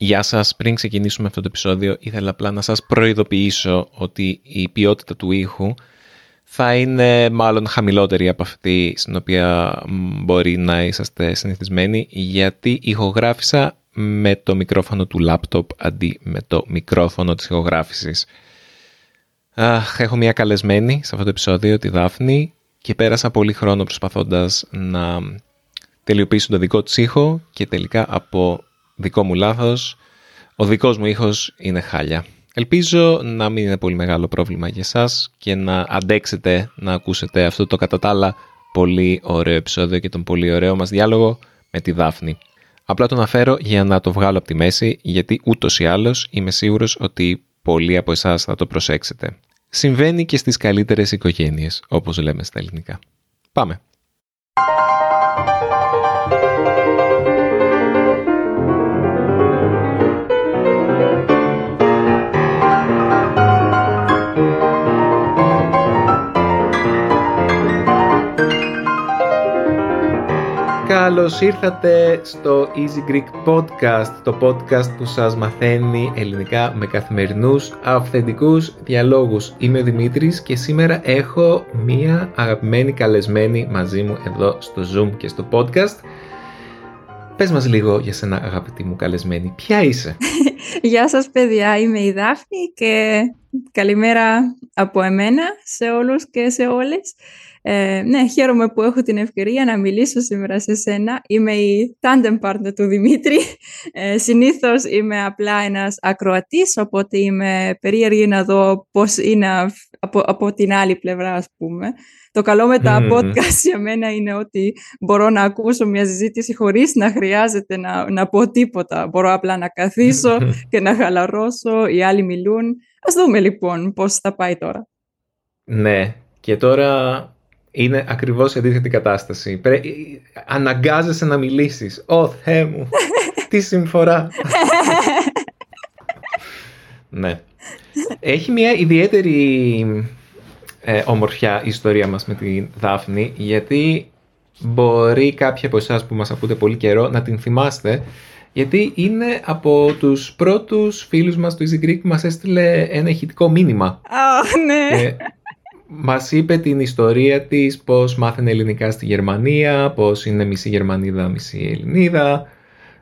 Γεια σας, πριν ξεκινήσουμε αυτό το επεισόδιο ήθελα απλά να σας προειδοποιήσω ότι η ποιότητα του ήχου θα είναι μάλλον χαμηλότερη από αυτή στην οποία μπορεί να είσαστε συνηθισμένοι γιατί ηχογράφησα με το μικρόφωνο του λάπτοπ αντί με το μικρόφωνο της ηχογράφησης. Αχ, έχω μια καλεσμένη σε αυτό το επεισόδιο, τη Δάφνη, και πέρασα πολύ χρόνο προσπαθώντας να τελειοποιήσω το δικό της ήχο και τελικά από δικό μου λάθος, ο δικός μου ήχος είναι χάλια. Ελπίζω να μην είναι πολύ μεγάλο πρόβλημα για εσάς και να αντέξετε να ακούσετε αυτό το κατά τα άλλα πολύ ωραίο επεισόδιο και τον πολύ ωραίο μας διάλογο με τη Δάφνη. Απλά το αναφέρω για να το βγάλω από τη μέση, γιατί ούτως ή άλλως είμαι σίγουρος ότι πολλοί από εσάς θα το προσέξετε. Συμβαίνει και στις καλύτερες οικογένειες, όπως λέμε στα ελληνικά. Πάμε! Καλώς ήρθατε στο Easy Greek Podcast, το podcast που σας μαθαίνει ελληνικά με καθημερινούς αυθεντικούς διαλόγους. Είμαι ο Δημήτρης και σήμερα έχω μία αγαπημένη καλεσμένη μαζί μου εδώ στο Zoom και στο podcast. Πες μας λίγο για σένα αγαπητή μου καλεσμένη. Ποια είσαι; Γεια σας παιδιά, είμαι η Δάφνη και καλημέρα από εμένα σε όλους και σε όλες. Ε, ναι, χαίρομαι που έχω την ευκαιρία να μιλήσω σήμερα σε σένα. Είμαι η tandem partner του Δημήτρη. Ε, συνήθως είμαι απλά ένας ακροατής, οπότε είμαι περίεργη να δω πώς είναι από, από την άλλη πλευρά, ας πούμε. Το καλό με τα podcast για μένα είναι ότι μπορώ να ακούσω μια συζήτηση χωρίς να χρειάζεται να, να πω τίποτα. Μπορώ απλά να καθίσω και να χαλαρώσω, οι άλλοι μιλούν. Ας δούμε λοιπόν πώς θα πάει τώρα. Ναι, και τώρα είναι ακριβώς η αντίθετη κατάσταση. Πρέ... Αναγκάζεσαι να μιλήσεις. Ω Θεέ μου, τι συμφορά. ναι. Έχει μια ιδιαίτερη ε, ομορφιά η ιστορία μας με τη Δάφνη, γιατί μπορεί κάποιοι από εσάς που μας ακούτε πολύ καιρό να την θυμάστε, γιατί είναι από τους πρώτους φίλους μας του Easy Greek που μας έστειλε ένα ηχητικό μήνυμα. Oh, ναι. Ε, μας είπε την ιστορία της, πώς μάθαινε ελληνικά στη Γερμανία, πώς είναι μισή Γερμανίδα, μισή Ελληνίδα.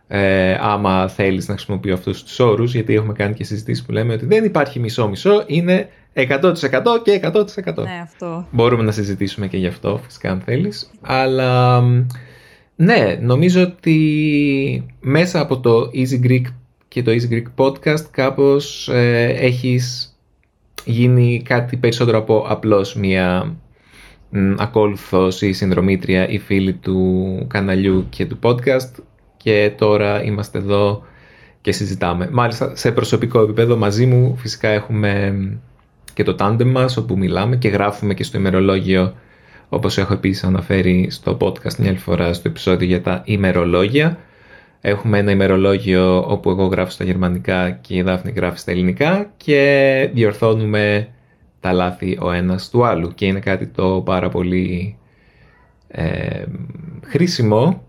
Ε, άμα θέλεις να χρησιμοποιώ αυτούς τους όρους, γιατί έχουμε κάνει και συζητήσεις που λέμε ότι δεν υπάρχει μισό-μισό, είναι 100% και 100%. Ναι, αυτό. Μπορούμε να συζητήσουμε και γι' αυτό, φυσικά αν θέλεις. Αλλά ναι, νομίζω ότι μέσα από το Easy Greek και το Easy Greek podcast κάπως ε, έχεις γίνει κάτι περισσότερο από απλώς μία ακόλουθος ή συνδρομήτρια ή φίλη του καναλιού και του podcast και τώρα είμαστε εδώ και συζητάμε. Μάλιστα σε προσωπικό επίπεδο μαζί μου φυσικά έχουμε και το tandem μας όπου μιλάμε και γράφουμε και στο ημερολόγιο όπως έχω επίσης αναφέρει στο podcast μια άλλη φορά στο επεισόδιο για τα ημερολόγια Έχουμε ένα ημερολόγιο όπου εγώ γράφω στα γερμανικά και η Δάφνη γράφει στα ελληνικά και διορθώνουμε τα λάθη ο ένας του άλλου. Και είναι κάτι το πάρα πολύ ε, χρήσιμο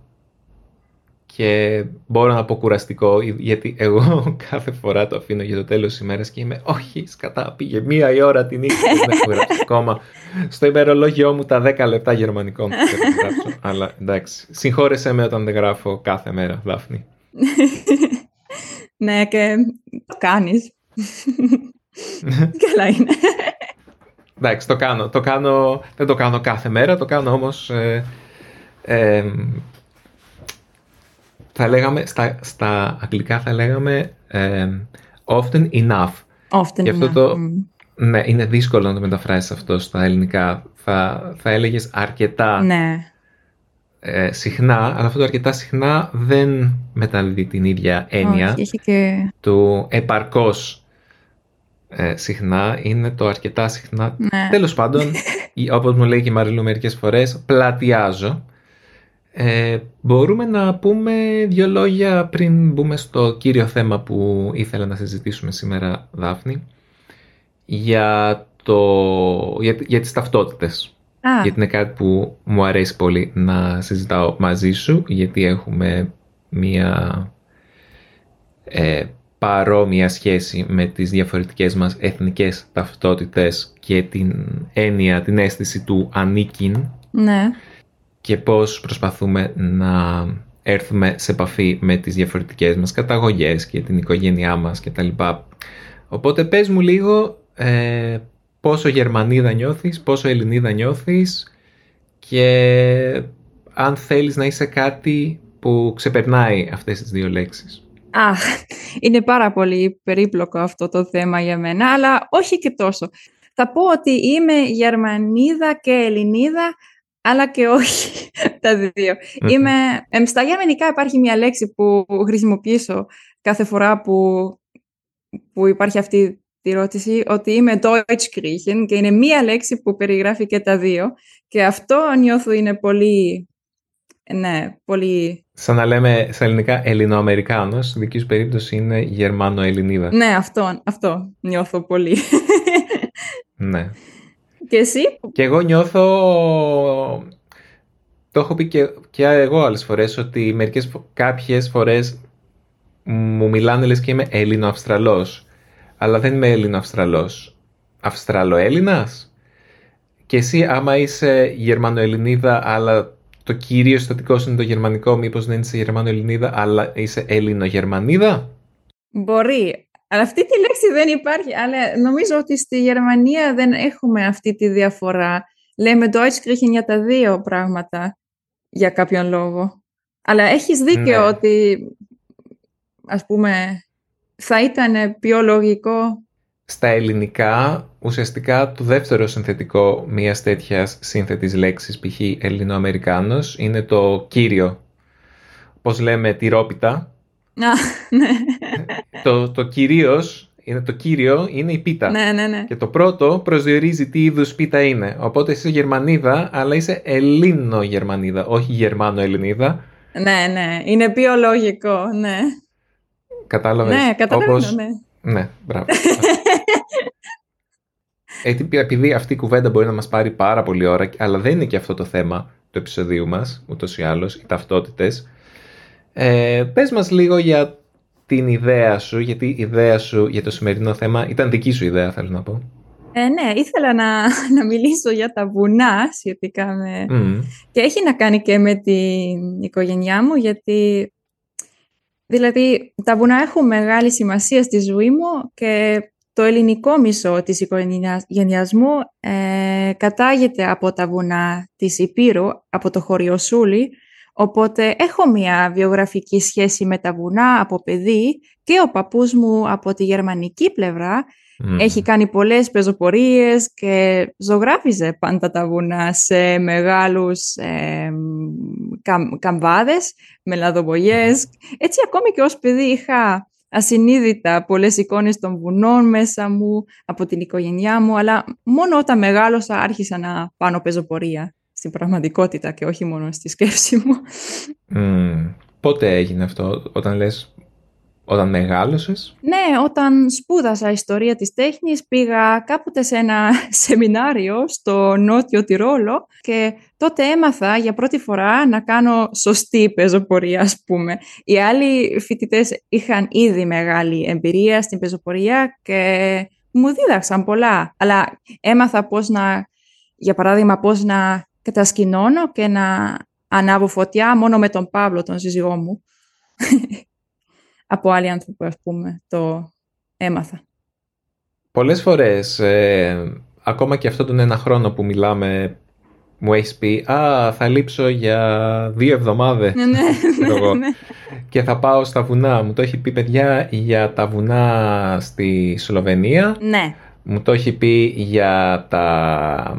και μπορώ να πω κουραστικό γιατί εγώ κάθε φορά το αφήνω για το τέλος της ημέρας και είμαι όχι σκατά πήγε μία η ώρα την νύχτα δεν έχω γράψει ακόμα στο ημερολόγιό μου τα 10 λεπτά γερμανικό μου γράψω. Αλλά εντάξει συγχώρεσέ με όταν δεν γράφω κάθε μέρα Δάφνη. Ναι και το κάνεις. Καλά είναι. Εντάξει το κάνω, το κάνω δεν το κάνω κάθε μέρα το κάνω όμως ε, ε, θα λέγαμε, στα, στα αγγλικά θα λέγαμε often enough. Often Και αυτό Το, ναι, είναι δύσκολο να το μεταφράσεις αυτό στα ελληνικά. Θα, θα έλεγες αρκετά ναι. ε, συχνά, αλλά αυτό το αρκετά συχνά δεν μεταδίδει την ίδια έννοια Όχι, και... του επαρκώς ε, συχνά. Είναι το αρκετά συχνά. Ναι. Τέλος πάντων, όπως μου λέει και η Μαριλού μερικές φορές, πλατιάζω. Ε, μπορούμε να πούμε δύο λόγια πριν μπούμε στο κύριο θέμα που ήθελα να συζητήσουμε σήμερα, Δάφνη, για, το, για, για τις ταυτότητες. Γιατί είναι κάτι που μου αρέσει πολύ να συζητάω μαζί σου, γιατί έχουμε μία ε, παρόμοια σχέση με τις διαφορετικές μας εθνικές ταυτότητες και την έννοια, την αίσθηση του ανήκειν Ναι. Και πώς προσπαθούμε να έρθουμε σε επαφή με τις διαφορετικές μας καταγωγές και την οικογένειά μας κτλ. Οπότε πες μου λίγο ε, πόσο Γερμανίδα νιώθεις, πόσο Ελληνίδα νιώθεις και αν θέλεις να είσαι κάτι που ξεπερνάει αυτές τις δύο λέξεις. Αχ, είναι πάρα πολύ περίπλοκο αυτό το θέμα για μένα, αλλά όχι και τόσο. Θα πω ότι είμαι Γερμανίδα και Ελληνίδα, αλλά και όχι τα δύο. Είμαι, εμ, στα γερμανικά υπάρχει μια λέξη που χρησιμοποιήσω κάθε φορά που, που υπάρχει αυτή τη ερώτηση, ότι είμαι Deutsch-Griechen και είναι μια λέξη που περιγράφει και τα δύο. Και αυτό νιώθω είναι πολύ, ναι, πολύ Σαν να λέμε στα ελληνικά Ελληνοαμερικάνος, στη δική σου περίπτωση είναι Γερμανο-Ελληνίδα. Ναι, αυτό, αυτό νιώθω πολύ. Ναι. Και εσύ; Και εγώ νιώθω, το έχω πει και, και εγώ άλλες φορές, ότι μερικές, φο- κάποιες φορές μου μιλάνε λες και είμαι Έλληνο-Αυστραλός. Αλλά δεν είμαι Έλληνο-Αυστραλός. Αυστραλο-Έλληνας; Και εσύ άμα είσαι Γερμανο-Ελληνίδα, αλλά το κύριο συστατικό σου είναι το γερμανικό, μήπως δεν είσαι Γερμανο-Ελληνίδα, αλλά είσαι Έλληνο-Γερμανίδα; Μπορεί. Αλλά αυτή τη λέξη δεν υπάρχει. Αλλά νομίζω ότι στη Γερμανία δεν έχουμε αυτή τη διαφορά. Λέμε Deutsch για τα δύο πράγματα για κάποιον λόγο. Αλλά έχεις δίκιο Ναι. ότι ας πούμε θα ήταν πιο λογικό. Στα ελληνικά, ουσιαστικά το δεύτερο συνθετικό μιας τέτοιας σύνθετης λέξης, π.χ. Ελληνοαμερικάνος, είναι το κύριο. Πώς λέμε τυρόπιτα. Α, ναι. Το, το κυρίως, είναι το κύριο, είναι η πίτα. ναι, ναι, ναι. Και το πρώτο προσδιορίζει τι είδους πίτα είναι. Οπότε είσαι Γερμανίδα, αλλά είσαι Ελλήνο-Γερμανίδα, όχι Γερμάνο-Ελληνίδα. Ναι, ναι. Είναι πιο λογικό, ναι. Κατάλαβες; Ναι, καταλαβαίνω, Όπως- ναι. Ναι, μπράβο. Έτσι, επειδή αυτή η κουβέντα μπορεί να μας πάρει πάρα πολύ ώρα, αλλά δεν είναι και αυτό το θέμα του επεισοδίου μας, ούτως ή άλλως, οι ταυτότητες. Ε, πες μας λίγο για την ιδέα σου, γιατί η ιδέα σου για το σημερινό θέμα ήταν δική σου ιδέα, θέλω να πω. Ε, ναι, ήθελα να, να μιλήσω για τα βουνά σχετικά με... Μμμ. Και έχει να κάνει και με την οικογένειά μου, γιατί δηλαδή τα βουνά έχουν μεγάλη σημασία στη ζωή μου και το ελληνικό μισό της οικογένειας μου ε, κατάγεται από τα βουνά της Υπήρου, από το χωριό Σούλη, οπότε έχω μια βιογραφική σχέση με τα βουνά από παιδί και ο παππούς μου από τη γερμανική πλευρά Μμμ. έχει κάνει πολλές πεζοπορίες και ζωγράφιζε πάντα τα βουνά σε μεγάλους ε, καμ, καμβάδες, με λαδοβολιές. Έτσι ακόμη και ως παιδί είχα ασυνείδητα πολλές εικόνες των βουνών μέσα μου, από την οικογένειά μου, αλλά μόνο όταν μεγάλωσα άρχισα να πάνω πεζοπορία στην πραγματικότητα και όχι μόνο στη σκέψη μου. Μμμ. Πότε έγινε αυτό, όταν λες, όταν μεγάλωσες; Ναι, όταν σπούδασα ιστορία της τέχνης πήγα κάποτε σε ένα σεμινάριο στο Νότιο Τυρόλο και τότε έμαθα για πρώτη φορά να κάνω σωστή πεζοπορία, ας πούμε. Οι άλλοι φοιτητές είχαν ήδη μεγάλη εμπειρία στην πεζοπορία και μου δίδαξαν πολλά. Αλλά έμαθα πώς να, για παράδειγμα, πώς να κατασκηνώνω και να ανάβω φωτιά μόνο με τον Παύλο, τον σύζυγό μου από άλλοι άνθρωποι, ας πούμε, το έμαθα. Πολλές φορές, ε, ακόμα και αυτόν τον ένα χρόνο που μιλάμε, μου έχεις πει «Α, θα λείψω για δύο εβδομάδες Ναι, ναι, ξέρω εγώ, ναι. και θα πάω στα βουνά». Μου το έχει πει παιδιά για τα βουνά στη Σλοβενία, Ναι, μου το έχει πει για τα...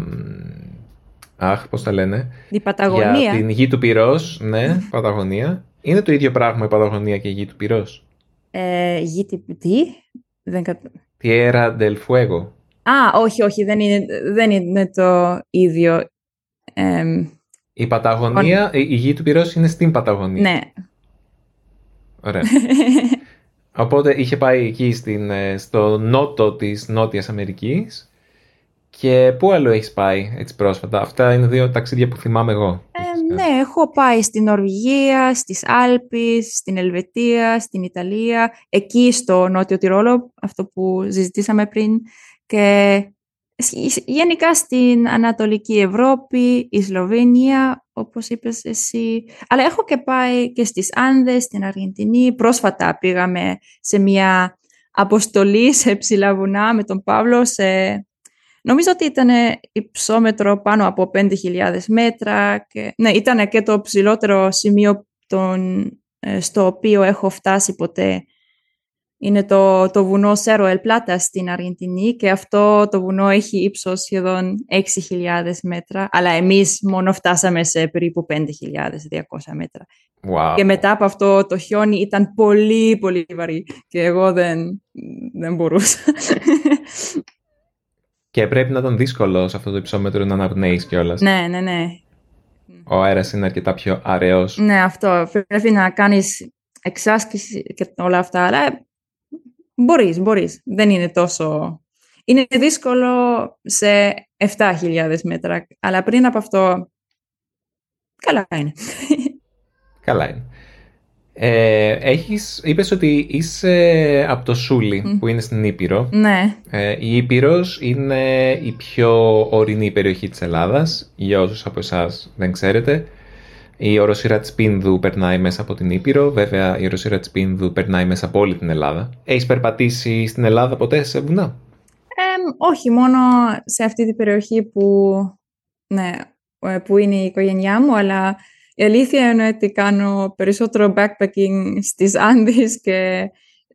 Αχ, πώς τα λένε; η Παταγωνία. Για την γη του πυρός, ναι, Παταγωνία. Είναι το ίδιο πράγμα η Παταγωνία και η γη του πυρός. Ε, γη τι, τι; Δεν κατα... Tierra del Fuego. Α, όχι, όχι, δεν είναι, δεν είναι το ίδιο. Εμ, Η Παταγωνία, η η γη του πυρός είναι στην Παταγωνία. ναι. Ωραία. Οπότε είχε πάει εκεί στην, ε, στο νότο της Νότιας Αμερικής Και πού άλλο έχεις πάει έτσι πρόσφατα; Αυτά είναι δύο ταξίδια που θυμάμαι εγώ. Ε, ναι, έχω πάει στην Νορβηγία, στις Άλπεις, στην Ελβετία, στην Ιταλία, εκεί στο Νότιο Τυρόλο, αυτό που συζητήσαμε πριν. Και γενικά στην Ανατολική Ευρώπη, η Σλοβένια, όπως είπες εσύ. Αλλά έχω και πάει και στις Άνδες, στην Αργεντινή. Πρόσφατα πήγαμε σε μια αποστολή σε ψηλά βουνά με τον Παύλο σε Νομίζω ότι ήταν υψόμετρο πάνω από 5.000 μέτρα. Και, ναι, ήταν και το ψηλότερο σημείο τον, ε, στο οποίο έχω φτάσει ποτέ. Είναι το, το βουνό Σέρο Ελπλάτα στην Αργεντινή και αυτό το βουνό έχει ύψος σχεδόν 6.000 μέτρα, αλλά εμείς μόνο φτάσαμε σε περίπου 5.200 μέτρα. Wow. Και μετά από αυτό το χιόνι ήταν πολύ πολύ βαρύ και εγώ δεν, δεν μπορούσα. Και πρέπει να ήταν δύσκολο σε αυτό το υψόμετρο να αναπνέεις κιόλας. Ναι, ναι, ναι. Ο αέρας είναι αρκετά πιο αραιός. Ναι, αυτό. Πρέπει να κάνεις εξάσκηση και όλα αυτά. Αλλά μπορείς, μπορείς. Δεν είναι τόσο. Είναι δύσκολο σε 7.000 μέτρα. Αλλά πριν από αυτό. Καλά είναι. Καλά είναι. Ε, έχεις, είπες ότι είσαι από το Σούλι που είναι στην Ήπειρο. Ναι. Ε, η Ήπειρος είναι η πιο ορεινή περιοχή της Ελλάδας, για όσους από εσάς δεν ξέρετε. Η οροσύρα της Πίνδου περνάει μέσα από την Ήπειρο, βέβαια η οροσύρα της Πίνδου περνάει μέσα από όλη την Ελλάδα. Έχεις περπατήσει στην Ελλάδα ποτέ σε βουνά; όχι, μόνο σε αυτή την περιοχή που, ναι, ε, που είναι η οικογένειά μου, αλλά η αλήθεια είναι ότι κάνω περισσότερο backpacking στις Άνδης και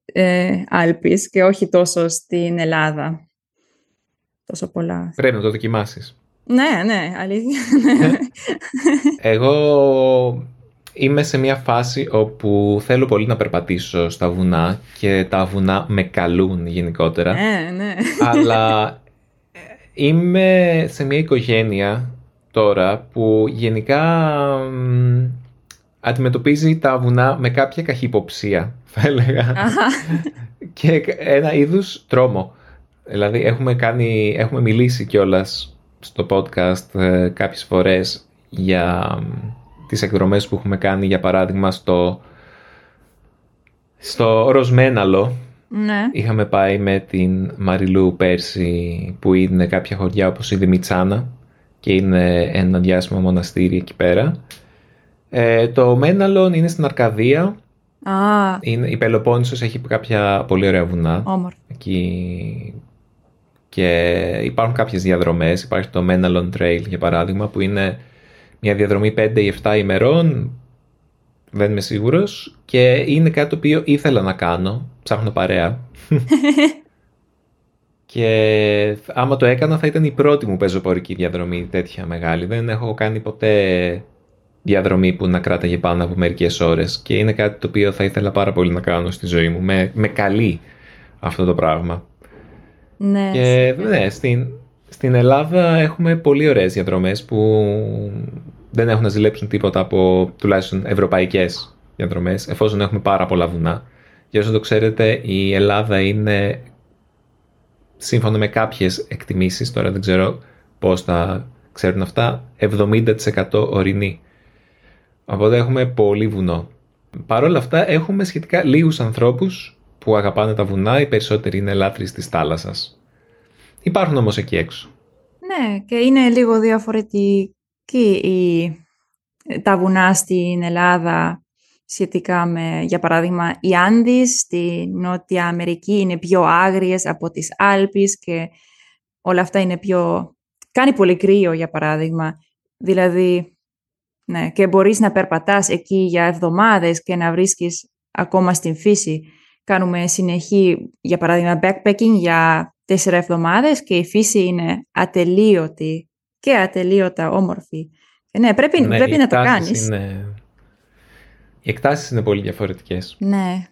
ε, Άλπης και όχι τόσο στην Ελλάδα. Τόσο πολλά. Πρέπει να το δοκιμάσεις. Ναι, ναι, αλήθεια. Εγώ είμαι σε μια φάση όπου θέλω πολύ να περπατήσω στα βουνά και τα βουνά με καλούν γενικότερα. Ναι, ναι. Αλλά είμαι σε μια οικογένεια τώρα που γενικά αντιμετωπίζει τα βουνά με κάποια καχυποψία, θα έλεγα. και ένα είδους τρόμο. Δηλαδή έχουμε, κάνει, έχουμε μιλήσει κιόλας στο podcast ε, κάποιες φορές για τις εκδρομές που έχουμε κάνει, για παράδειγμα στο, στο Ροσμέναλο. Ναι. Είχαμε πάει με την Μαριλού πέρσι που είναι κάποια χωριά όπως η Δημητσάνα και είναι ένα διάσημο μοναστήρι εκεί πέρα. Ε, το Μέναλον είναι στην Αρκαδία. Α. Είναι, η Πελοπόννησος έχει κάποια πολύ ωραία βουνά. Όμορφα. Εκεί και υπάρχουν κάποιες διαδρομές. Υπάρχει το Μέναλον Trail για παράδειγμα που είναι μια διαδρομή 5 ή 7 ημερών. Δεν είμαι σίγουρος. Και είναι κάτι το οποίο ήθελα να κάνω. Ψάχνω παρέα. Και άμα το έκανα θα ήταν η πρώτη μου πεζοπορική διαδρομή τέτοια μεγάλη. Δεν έχω κάνει ποτέ διαδρομή που να κράταγε πάνω από μερικές ώρες και είναι κάτι το οποίο θα ήθελα πάρα πολύ να κάνω στη ζωή μου. Με, με καλεί αυτό το πράγμα. Ναι. Και ναι, στην, στην Ελλάδα έχουμε πολύ ωραίες διαδρομές που δεν έχουν να ζηλέψουν τίποτα από τουλάχιστον ευρωπαϊκές διαδρομές εφόσον έχουμε πάρα πολλά βουνά. Για όσο το ξέρετε η Ελλάδα είναι σύμφωνα με κάποιες εκτιμήσεις, τώρα δεν ξέρω πώς θα ξέρουν αυτά, 70% ορεινή. Οπότε έχουμε πολύ βουνό. Παρ' όλα αυτά έχουμε σχετικά λίγους ανθρώπους που αγαπάνε τα βουνά, οι περισσότεροι είναι λάτρεις της θάλασσας. Υπάρχουν όμως εκεί έξω. Ναι, και είναι λίγο διαφορετική η... τα βουνά στην Ελλάδα σχετικά με, για παράδειγμα, οι Άνδης στη Νότια Αμερική είναι πιο άγριες από τις Άλπεις και όλα αυτά είναι πιο... Κάνει πολύ κρύο, για παράδειγμα. Δηλαδή, ναι, και μπορείς να περπατάς εκεί για εβδομάδες και να βρίσκεις ακόμα στην φύση. Κάνουμε συνεχή, για παράδειγμα, backpacking για τέσσερα εβδομάδες και η φύση είναι ατελείωτη και ατελείωτα όμορφη. Και ναι, πρέπει, ναι, πρέπει να το κάνεις. Είναι οι εκτάσεις είναι πολύ διαφορετικές. Ναι.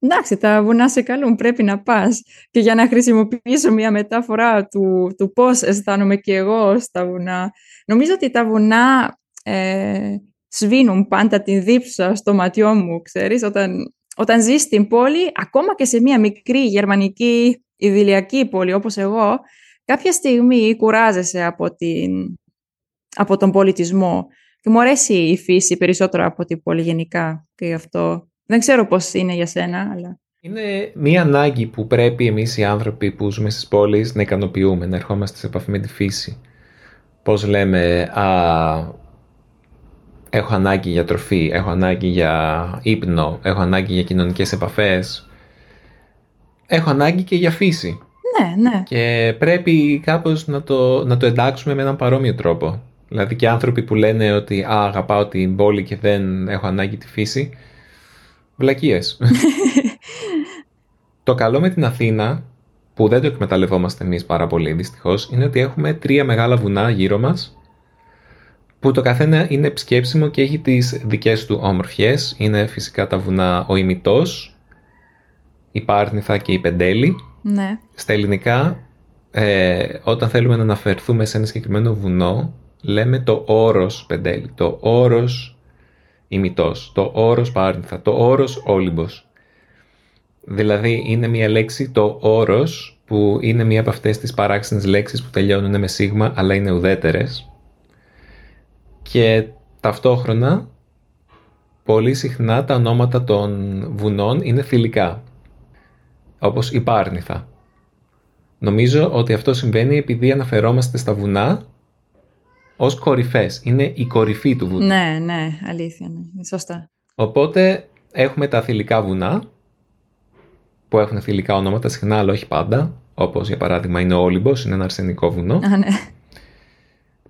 Εντάξει, τα βουνά σε καλούν, πρέπει να πας. Και για να χρησιμοποιήσω μια μετάφορα του, του πώς αισθάνομαι και εγώ στα βουνά. Νομίζω ότι τα βουνά ε, σβήνουν πάντα την δίψα στο ματιό μου, ξέρεις. Όταν, όταν ζεις στην πόλη, ακόμα και σε μια μικρή γερμανική ιδηλιακή πόλη όπως εγώ, κάποια στιγμή κουράζεσαι από, την, από τον πολιτισμό και μου αρέσει η φύση περισσότερο από την πόλη γενικά και γι' αυτό. Δεν ξέρω πώς είναι για σένα, αλλά... Είναι μία ανάγκη που πρέπει εμείς οι άνθρωποι που ζούμε στις πόλεις να ικανοποιούμε, να ερχόμαστε σε επαφή με τη φύση. Πώς λέμε, α, έχω ανάγκη για τροφή, έχω ανάγκη για ύπνο, έχω ανάγκη για κοινωνικές επαφές, έχω ανάγκη και για φύση. Ναι, ναι. Και πρέπει κάπως να το, να το εντάξουμε με έναν παρόμοιο τρόπο. Δηλαδή και άνθρωποι που λένε ότι α, αγαπάω την πόλη και δεν έχω ανάγκη τη φύση. Βλακίες. το καλό με την Αθήνα, που δεν το εκμεταλλευόμαστε εμείς πάρα πολύ δυστυχώς, είναι ότι έχουμε τρία μεγάλα βουνά γύρω μας, που το καθένα είναι επισκέψιμο και έχει τις δικές του όμορφιές. Είναι φυσικά τα βουνά ο Ημιτός, η Πάρνηθα και η Πεντέλη. Ναι. Στα ελληνικά, ε, όταν θέλουμε να αναφερθούμε σε ένα συγκεκριμένο βουνό, λέμε το όρος Πεντέλη, το όρος Ημιτός, το όρος Πάρνηθα, το όρος Όλυμπος. Δηλαδή είναι μια λέξη το όρος που είναι μια από αυτές τις παράξενες λέξεις που τελειώνουν με σίγμα αλλά είναι ουδέτερες και ταυτόχρονα πολύ συχνά τα ονόματα των βουνών είναι φιλικά όπως η Πάρνηθα. Νομίζω ότι αυτό συμβαίνει επειδή αναφερόμαστε στα βουνά ως κορυφές. Είναι η κορυφή του βουνού. Ναι, ναι, αλήθεια, ναι. Σωστά. Οπότε έχουμε τα θηλυκά βουνά που έχουν θηλυκά ονόματα συχνά, αλλά όχι πάντα. Όπως για παράδειγμα είναι ο Όλυμπος, είναι ένα αρσενικό βουνό. Α, ναι.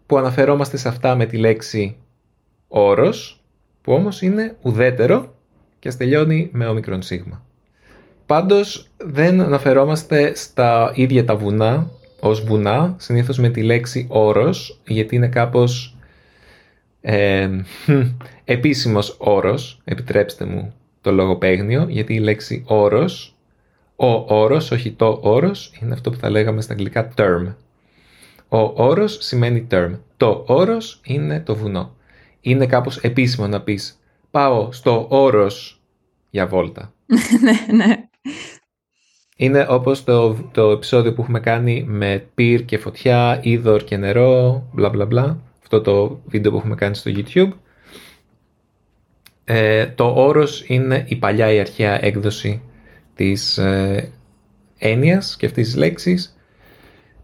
Που αναφερόμαστε σε αυτά με τη λέξη όρος, που όμως είναι ουδέτερο και στελειώνει με όμικρον σίγμα. Πάντως δεν αναφερόμαστε στα ίδια τα βουνά ως βουνά, συνήθως με τη λέξη όρος, γιατί είναι κάπως ε, επίσημος όρος, επιτρέψτε μου το λογοπαίγνιο, γιατί η λέξη όρος, ο όρος, όχι το όρος, είναι αυτό που θα λέγαμε στα αγγλικά term. Ο όρος σημαίνει term. Το όρος είναι το βουνό. Είναι κάπως επίσημο να πεις πάω στο όρος για βόλτα. ναι, ναι. Είναι όπως το, το επεισόδιο που έχουμε κάνει με πυρ και φωτιά, είδωρ και νερό, μπλα μπλα μπλα. Αυτό το βίντεο που έχουμε κάνει στο YouTube. Ε, το όρος είναι η παλιά η αρχαία έκδοση της ε, έννοιας και αυτής της λέξης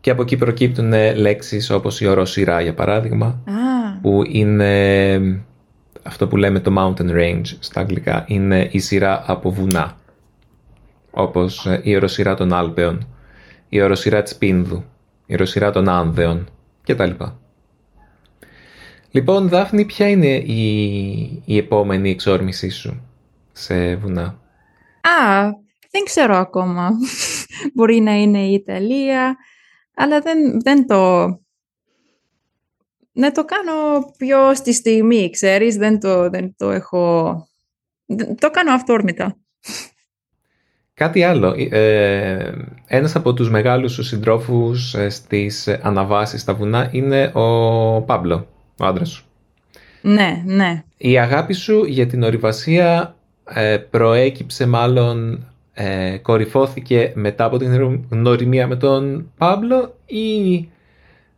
και από εκεί προκύπτουν λέξεις όπως η οροσυρά για παράδειγμα που είναι αυτό που λέμε το mountain range στα αγγλικά είναι η σειρά από βουνά όπως ε, η οροσυρά των Άλπαιων, η οροσυρά της Πίνδου, η οροσυρά των Άνδεων κτλ. Λοιπόν, Δάφνη, ποια είναι η, η επόμενη εξόρμησή σου σε βουνά; Α, δεν ξέρω ακόμα. Μπορεί να είναι η Ιταλία, αλλά δεν, δεν το... Ναι, το κάνω πιο στη στιγμή, ξέρεις, δεν το, δεν το έχω... Το κάνω αυτόρμητα. Κάτι άλλο. Ε, ένας από τους μεγάλους σου συντρόφους ε, στις αναβάσεις στα βουνά είναι ο Πάμπλο, ο άντρας σου. Ναι, ναι. Η αγάπη σου για την ορειβασία ε, προέκυψε μάλλον, ε, κορυφώθηκε μετά από την γνωριμία με τον Πάμπλο ή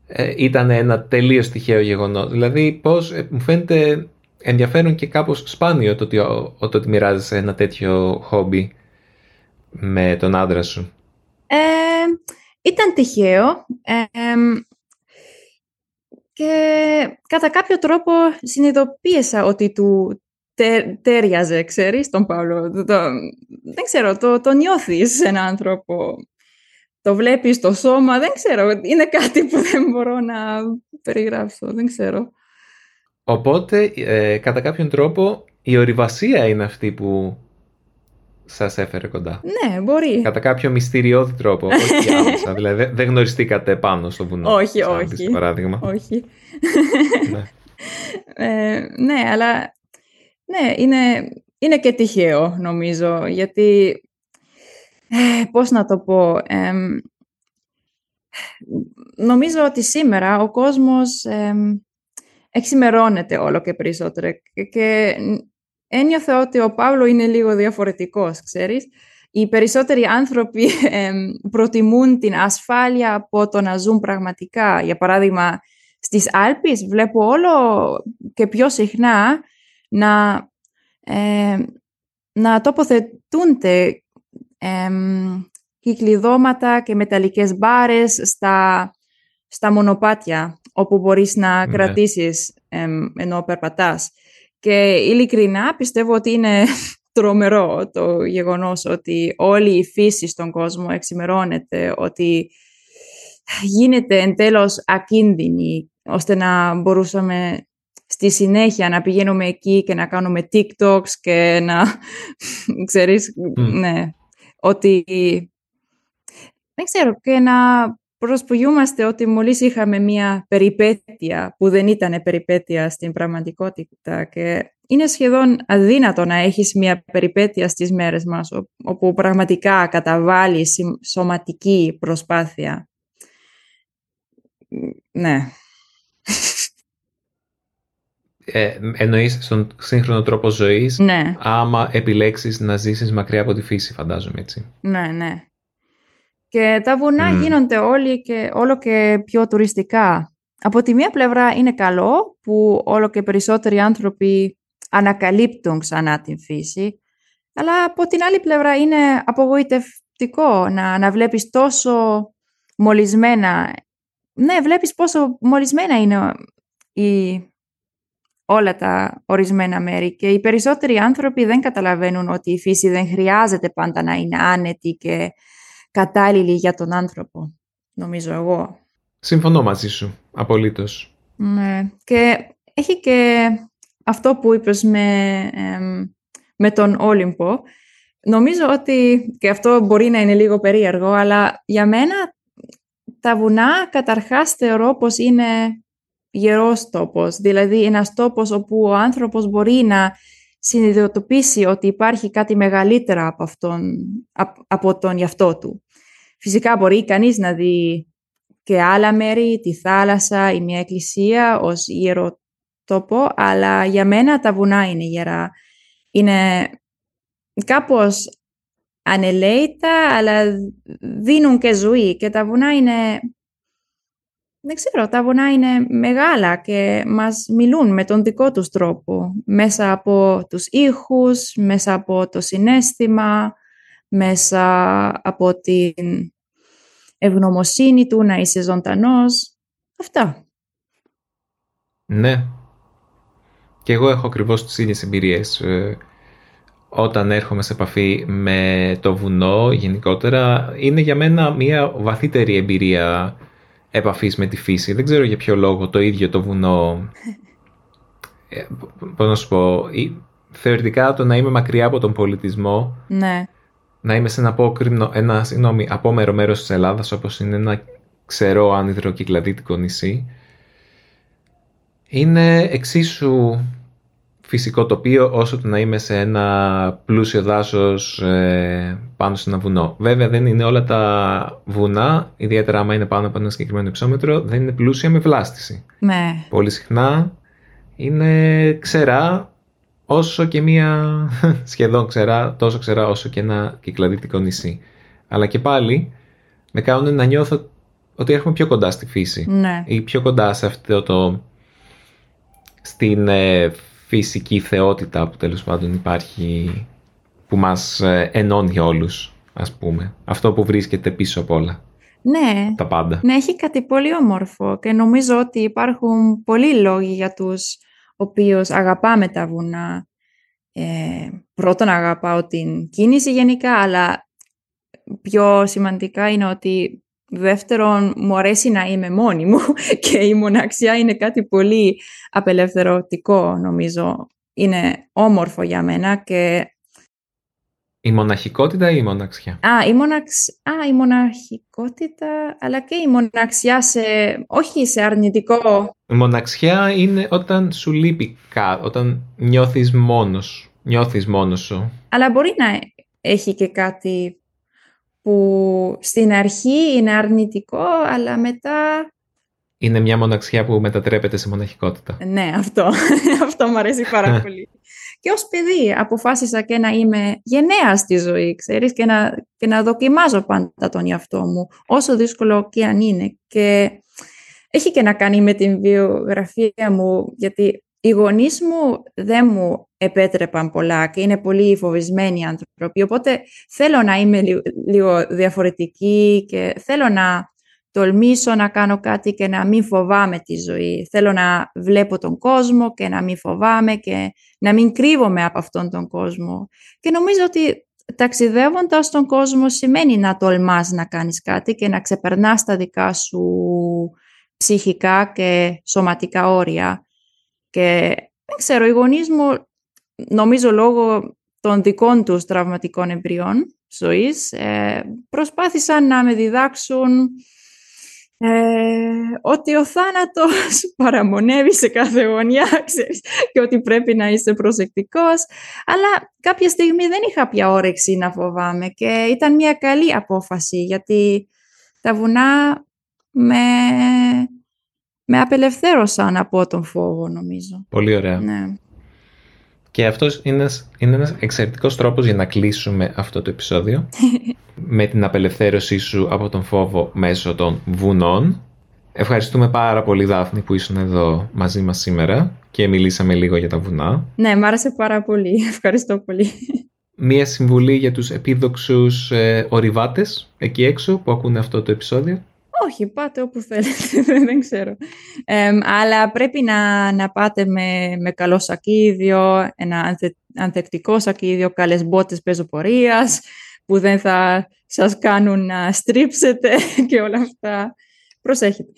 ε, ήταν ένα τελείως τυχαίο γεγονός; Δηλαδή πώς ε, μου φαίνεται ενδιαφέρον και κάπως σπάνιο το ότι, το ότι μοιράζεσαι ένα τέτοιο χόμπι με τον άντρα σου; Ε, ήταν τυχαίο. και κατά κάποιο τρόπο συνειδητοποίησα ότι του τε, τέριαζε, ξέρεις, τον Παύλο. δεν ξέρω, το, το νιώθεις σε έναν άνθρωπο. Το βλέπεις στο σώμα, δεν ξέρω. Είναι κάτι που δεν μπορώ να περιγράψω, δεν ξέρω. Οπότε, ε, κατά κάποιον τρόπο, η ορειβασία είναι αυτή που σας έφερε κοντά. Ναι, μπορεί. Κατά κάποιο μυστηριώδη τρόπο, όχι άμεσα. δηλαδή δεν γνωριστήκατε πάνω στο βουνό. Όχι, όχι. παράδειγμα. Όχι. ναι. Ε, ναι, αλλά ναι, είναι, είναι και τυχαίο νομίζω, γιατί ε, πώς να το πω, νομίζω ότι σήμερα ο κόσμος ε, εξημερώνεται όλο και περισσότερο και ένιωθα ότι ο Παύλο είναι λίγο διαφορετικός, ξέρεις. οι περισσότεροι άνθρωποι προτιμούν την ασφάλεια από το να ζουν πραγματικά. Για παράδειγμα, στις Άλπεις βλέπω όλο και πιο συχνά να, να τοποθετούνται ε, κυκλειδώματα και μεταλλικές μπάρες στα, στα μονοπάτια όπου μπορείς να ναι. κρατήσεις ενώ περπατάς. Και ειλικρινά πιστεύω ότι είναι τρομερό το γεγονός ότι όλη η φύση στον κόσμο εξημερώνεται, ότι γίνεται εν τέλος ακίνδυνη, ώστε να μπορούσαμε στη συνέχεια να πηγαίνουμε εκεί και να κάνουμε TikToks και να, ξέρεις, ναι, ότι δεν ξέρω, και να προσποιούμαστε ότι μόλις είχαμε μια περιπέτεια που δεν ήταν περιπέτεια στην πραγματικότητα και είναι σχεδόν αδύνατο να έχεις μια περιπέτεια στις μέρες μας όπου πραγματικά καταβάλει σωματική προσπάθεια. Ναι. Ε, εννοείς στον σύγχρονο τρόπο ζωής ναι. άμα επιλέξεις να ζήσεις μακριά από τη φύση φαντάζομαι έτσι. Ναι, ναι. Και τα βουνά γίνονται όλοι και, όλο και πιο τουριστικά. Από τη μία πλευρά είναι καλό που όλο και περισσότεροι άνθρωποι ανακαλύπτουν ξανά την φύση, αλλά από την άλλη πλευρά είναι απογοητευτικό να, να βλέπεις τόσο μολυσμένα. Ναι, βλέπεις πόσο μολυσμένα είναι η, όλα τα ορισμένα μέρη και οι περισσότεροι άνθρωποι δεν καταλαβαίνουν ότι η φύση δεν χρειάζεται πάντα να είναι άνετη και κατάλληλη για τον άνθρωπο, νομίζω εγώ. Συμφωνώ μαζί σου, απολύτως. Ναι, και έχει και αυτό που είπες με, με τον Όλυμπο. Νομίζω ότι, και αυτό μπορεί να είναι λίγο περίεργο, αλλά για μένα τα βουνά καταρχάς θεωρώ πως είναι γερός τόπος. Δηλαδή ένας τόπος όπου ο άνθρωπος μπορεί να συνειδητοποιήσει ότι υπάρχει κάτι μεγαλύτερα από, αυτόν, από τον εαυτό του. Φυσικά μπορεί κανείς να δει και άλλα μέρη, τη θάλασσα ή μια εκκλησία ως ιερό τόπο, αλλά για μένα τα βουνά είναι γερά. Είναι κάπως ανελαίητα, αλλά δίνουν και ζωή και τα βουνά είναι... Δεν ξέρω, τα βουνά είναι μεγάλα και μας μιλούν με τον δικό τους τρόπο, μέσα από τους ήχους, μέσα από το συνέστημα, μέσα από την ευγνωμοσύνη του, να είσαι ζωντανός. Αυτά. Ναι. Και εγώ έχω ακριβώς τις ίδιες εμπειρίες. Ε, όταν έρχομαι σε επαφή με το βουνό γενικότερα, είναι για μένα μια βαθύτερη εμπειρία επαφής με τη φύση. Δεν ξέρω για ποιο λόγο το ίδιο το βουνό... Ε, πώς να σου πω... Θεωρητικά το να είμαι μακριά από τον πολιτισμό ναι να είμαι σε ένα απόκριμνο, ένα συγγνώμη, απόμερο μέρος της Ελλάδας όπως είναι ένα ξερό άνυδρο κυκλαδίτικο νησί είναι εξίσου φυσικό τοπίο όσο το να είμαι σε ένα πλούσιο δάσος ε, πάνω σε ένα βουνό. Βέβαια δεν είναι όλα τα βουνά, ιδιαίτερα άμα είναι πάνω από ένα συγκεκριμένο υψόμετρο, δεν είναι πλούσια με βλάστηση. Ναι. Πολύ συχνά είναι ξερά όσο και μία σχεδόν ξερά, τόσο ξερά όσο και ένα κυκλαδίτικο νησί. Αλλά και πάλι με κάνουν να νιώθω ότι έρχομαι πιο κοντά στη φύση. Ναι. Ή πιο κοντά σε αυτό το... στην ε, φυσική θεότητα που τέλος πάντων υπάρχει που μας ε, ενώνει όλους, ας πούμε. Αυτό που βρίσκεται πίσω από όλα. Ναι. Τα πάντα. Ναι, έχει κάτι πολύ όμορφο και νομίζω ότι υπάρχουν πολλοί λόγοι για τους οποίος αγαπάμε τα βουνά. Ε, πρώτον αγαπάω την κίνηση γενικά, αλλά πιο σημαντικά είναι ότι δεύτερον μου αρέσει να είμαι μόνη μου και η μοναξιά είναι κάτι πολύ απελευθερωτικό νομίζω. Είναι όμορφο για μένα και η μοναχικότητα ή η μοναξιά; Α, η, μοναξ... Α, η μοναχικότητα, αλλά και η μοναξιά σε... όχι σε αρνητικό. Η μοναξιά είναι όταν σου λείπει κάτι, όταν νιώθεις μόνος, νιώθεις μόνος σου. Αλλά μπορεί να έχει και κάτι που στην αρχή είναι αρνητικό, αλλά μετά... Είναι μια μοναξιά που μετατρέπεται σε μοναχικότητα. Ναι, αυτό. αυτό μου αρέσει πάρα πολύ. Και ως παιδί αποφάσισα και να είμαι γενναία στη ζωή, ξέρεις, και να, και να δοκιμάζω πάντα τον εαυτό μου, όσο δύσκολο και αν είναι. Και έχει και να κάνει με την βιογραφία μου, γιατί οι γονείς μου δεν μου επέτρεπαν πολλά και είναι πολύ φοβισμένοι άνθρωποι, οπότε θέλω να είμαι λίγο διαφορετική και θέλω να τολμήσω να κάνω κάτι και να μην φοβάμαι τη ζωή. Θέλω να βλέπω τον κόσμο και να μην φοβάμαι και να μην κρύβομαι από αυτόν τον κόσμο. Και νομίζω ότι ταξιδεύοντας τον κόσμο σημαίνει να τολμάς να κάνεις κάτι και να ξεπερνάς τα δικά σου ψυχικά και σωματικά όρια. Και δεν ξέρω, οι γονείς μου νομίζω λόγω των δικών τους τραυματικών εμπειριών ζωής ε, προσπάθησαν να με διδάξουν ε, ότι ο θάνατος παραμονεύει σε κάθε γωνιά ξέρεις, και ότι πρέπει να είσαι προσεκτικός. Αλλά κάποια στιγμή δεν είχα πια όρεξη να φοβάμαι και ήταν μια καλή απόφαση γιατί τα βουνά με, με απελευθέρωσαν από τον φόβο νομίζω. Πολύ ωραία. Ναι. Και αυτός είναι ένας, είναι ένας εξαιρετικός τρόπος για να κλείσουμε αυτό το επεισόδιο. με την απελευθέρωσή σου από τον φόβο μέσω των βουνών. Ευχαριστούμε πάρα πολύ Δάφνη που ήσουν εδώ μαζί μας σήμερα και μιλήσαμε λίγο για τα βουνά. Ναι, μ' άρεσε πάρα πολύ. Ευχαριστώ πολύ. Μία συμβουλή για τους επίδοξους ε, ορειβάτες εκεί έξω που ακούνε αυτό το επεισόδιο. Όχι, πάτε όπου θέλετε, δεν ξέρω. αλλά πρέπει να, να πάτε με, με καλό σακίδιο, ένα ανθε, ανθεκτικό σακίδιο, καλές μπότες πεζοπορίας, που δεν θα σας κάνουν να στρίψετε και όλα αυτά. Προσέχετε.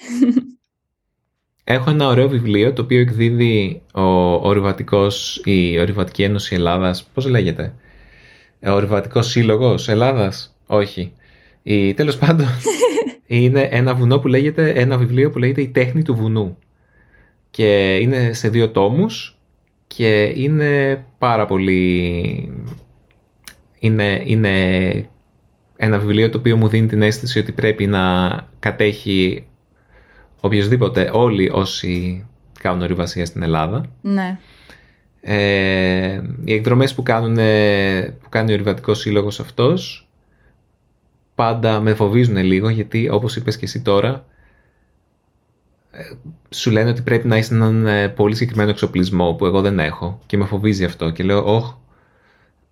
Έχω ένα ωραίο βιβλίο το οποίο εκδίδει ο Ορειβατικός, η Ορειβατική Ένωση Ελλάδας. Πώς λέγεται; Ο Ορειβατικός Σύλλογος Ελλάδας; Όχι. Η, τέλος πάντων, είναι ένα βουνό που λέγεται, ένα βιβλίο που λέγεται «Η τέχνη του βουνού». Και είναι σε δύο τόμους και είναι πάρα πολύ είναι, είναι ένα βιβλίο το οποίο μου δίνει την αίσθηση ότι πρέπει να κατέχει οποιοδήποτε όλοι όσοι κάνουν ορειβασία στην Ελλάδα. Ναι. Ε, οι εκδρομές που, κάνουν, που κάνει ο Ορειβατικός Σύλλογος αυτός πάντα με φοβίζουν λίγο γιατί όπως είπες και εσύ τώρα ε, σου λένε ότι πρέπει να είσαι έναν ε, πολύ συγκεκριμένο εξοπλισμό που εγώ δεν έχω και με φοβίζει αυτό και λέω όχι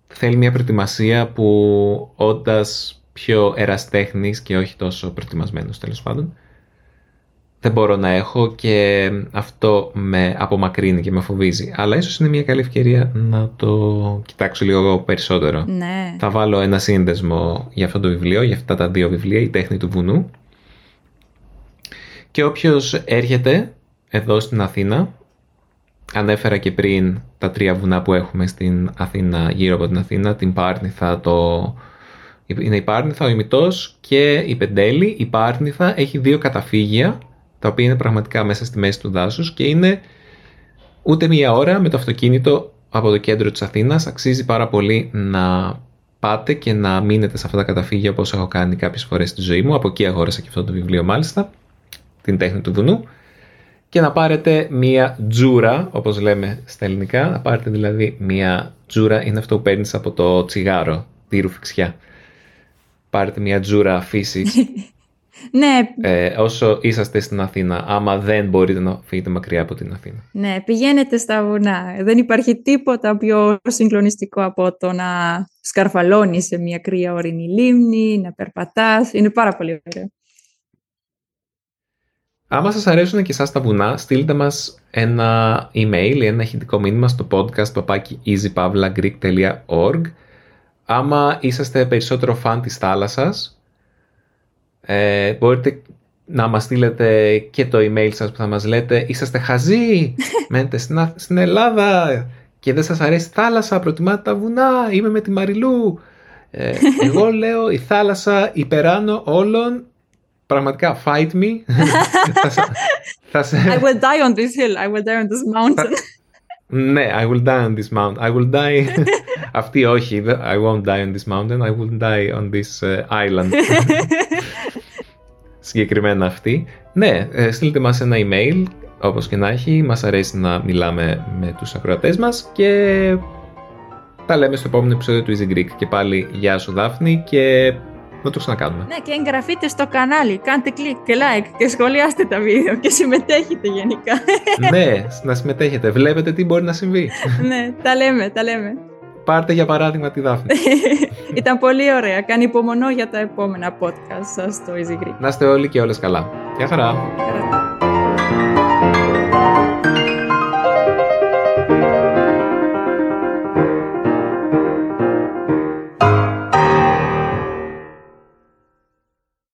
θέλει μια προετοιμασία που όντας πιο εραστέχνης και όχι τόσο προετοιμασμένος τέλος πάντων δεν μπορώ να έχω και αυτό με απομακρύνει και με φοβίζει. Αλλά ίσως είναι μια καλή ευκαιρία να το κοιτάξω λίγο περισσότερο. Ναι. Θα βάλω ένα σύνδεσμο για αυτό το βιβλίο, για αυτά τα δύο βιβλία, «Η τέχνη του βουνού». Και όποιος έρχεται εδώ στην Αθήνα, ανέφερα και πριν τα τρία βουνά που έχουμε στην Αθήνα, γύρω από την Αθήνα, την Πάρνηθα, το... είναι η Πάρνηθα, ο Ημιτός και η Πεντέλη. Η Πάρνηθα έχει δύο καταφύγια, τα οποία είναι πραγματικά μέσα στη μέση του δάσους και είναι ούτε μία ώρα με το αυτοκίνητο από το κέντρο της Αθήνας. Αξίζει πάρα πολύ να πάτε και να μείνετε σε αυτά τα καταφύγια όπως έχω κάνει κάποιες φορές στη ζωή μου. Από εκεί αγόρασα και αυτό το βιβλίο μάλιστα, την τέχνη του βουνού και να πάρετε μία τζούρα, όπως λέμε στα ελληνικά, να πάρετε δηλαδή μία τζούρα, είναι αυτό που παίρνεις από το τσιγάρο, τη ρουφιξιά. Πάρετε μία τζούρα φύσης. ναι. Ε, όσο είσαστε στην Αθήνα, άμα δεν μπορείτε να φύγετε μακριά από την Αθήνα. Ναι, πηγαίνετε στα βουνά. Δεν υπάρχει τίποτα πιο συγκλονιστικό από το να σκαρφαλώνεις σε μια κρύα ορεινή λίμνη, να περπατάς. Είναι πάρα πολύ ωραίο. Άμα σας αρέσουν και εσάς τα βουνά, στείλτε μας ένα email ή ένα ηχητικό μήνυμα στο podcast παπάκι easypavlagreek.org Άμα είσαστε περισσότερο φαν της θάλασσας, ε, μπορείτε να μας στείλετε και το email σας που θα μας λέτε είσαστε χαζοί, μένετε στην, στην Ελλάδα και δεν σας αρέσει η θάλασσα, προτιμάτε τα βουνά, είμαι με τη Μαριλού. Ε, εγώ λέω η θάλασσα υπεράνω όλων πραγματικά fight me. I will die on this hill. I will die on this mountain. ναι, I will die on this mountain. I will die. Αυτή όχι. I won't die on this mountain. I will die on this uh, island. Συγκεκριμένα αυτή. Ναι, ε, στείλτε μας ένα email όπως και να έχει. Μας αρέσει να μιλάμε με τους ακροατές μας και Τα λέμε στο επόμενο επεισόδιο του Easy Greek. Και πάλι γεια σου Δάφνη και να το ξανακάνουμε. Ναι, και εγγραφείτε στο κανάλι, κάντε κλικ και like και σχολιάστε τα βίντεο και συμμετέχετε γενικά. ναι, να συμμετέχετε. Βλέπετε τι μπορεί να συμβεί. ναι, τα λέμε, τα λέμε. Πάρτε για παράδειγμα τη Δάφνη. Ήταν πολύ ωραία. Κάνει υπομονώ για τα επόμενα podcast σας στο Easy Greek. Να είστε όλοι και όλες καλά. Γεια χαρά.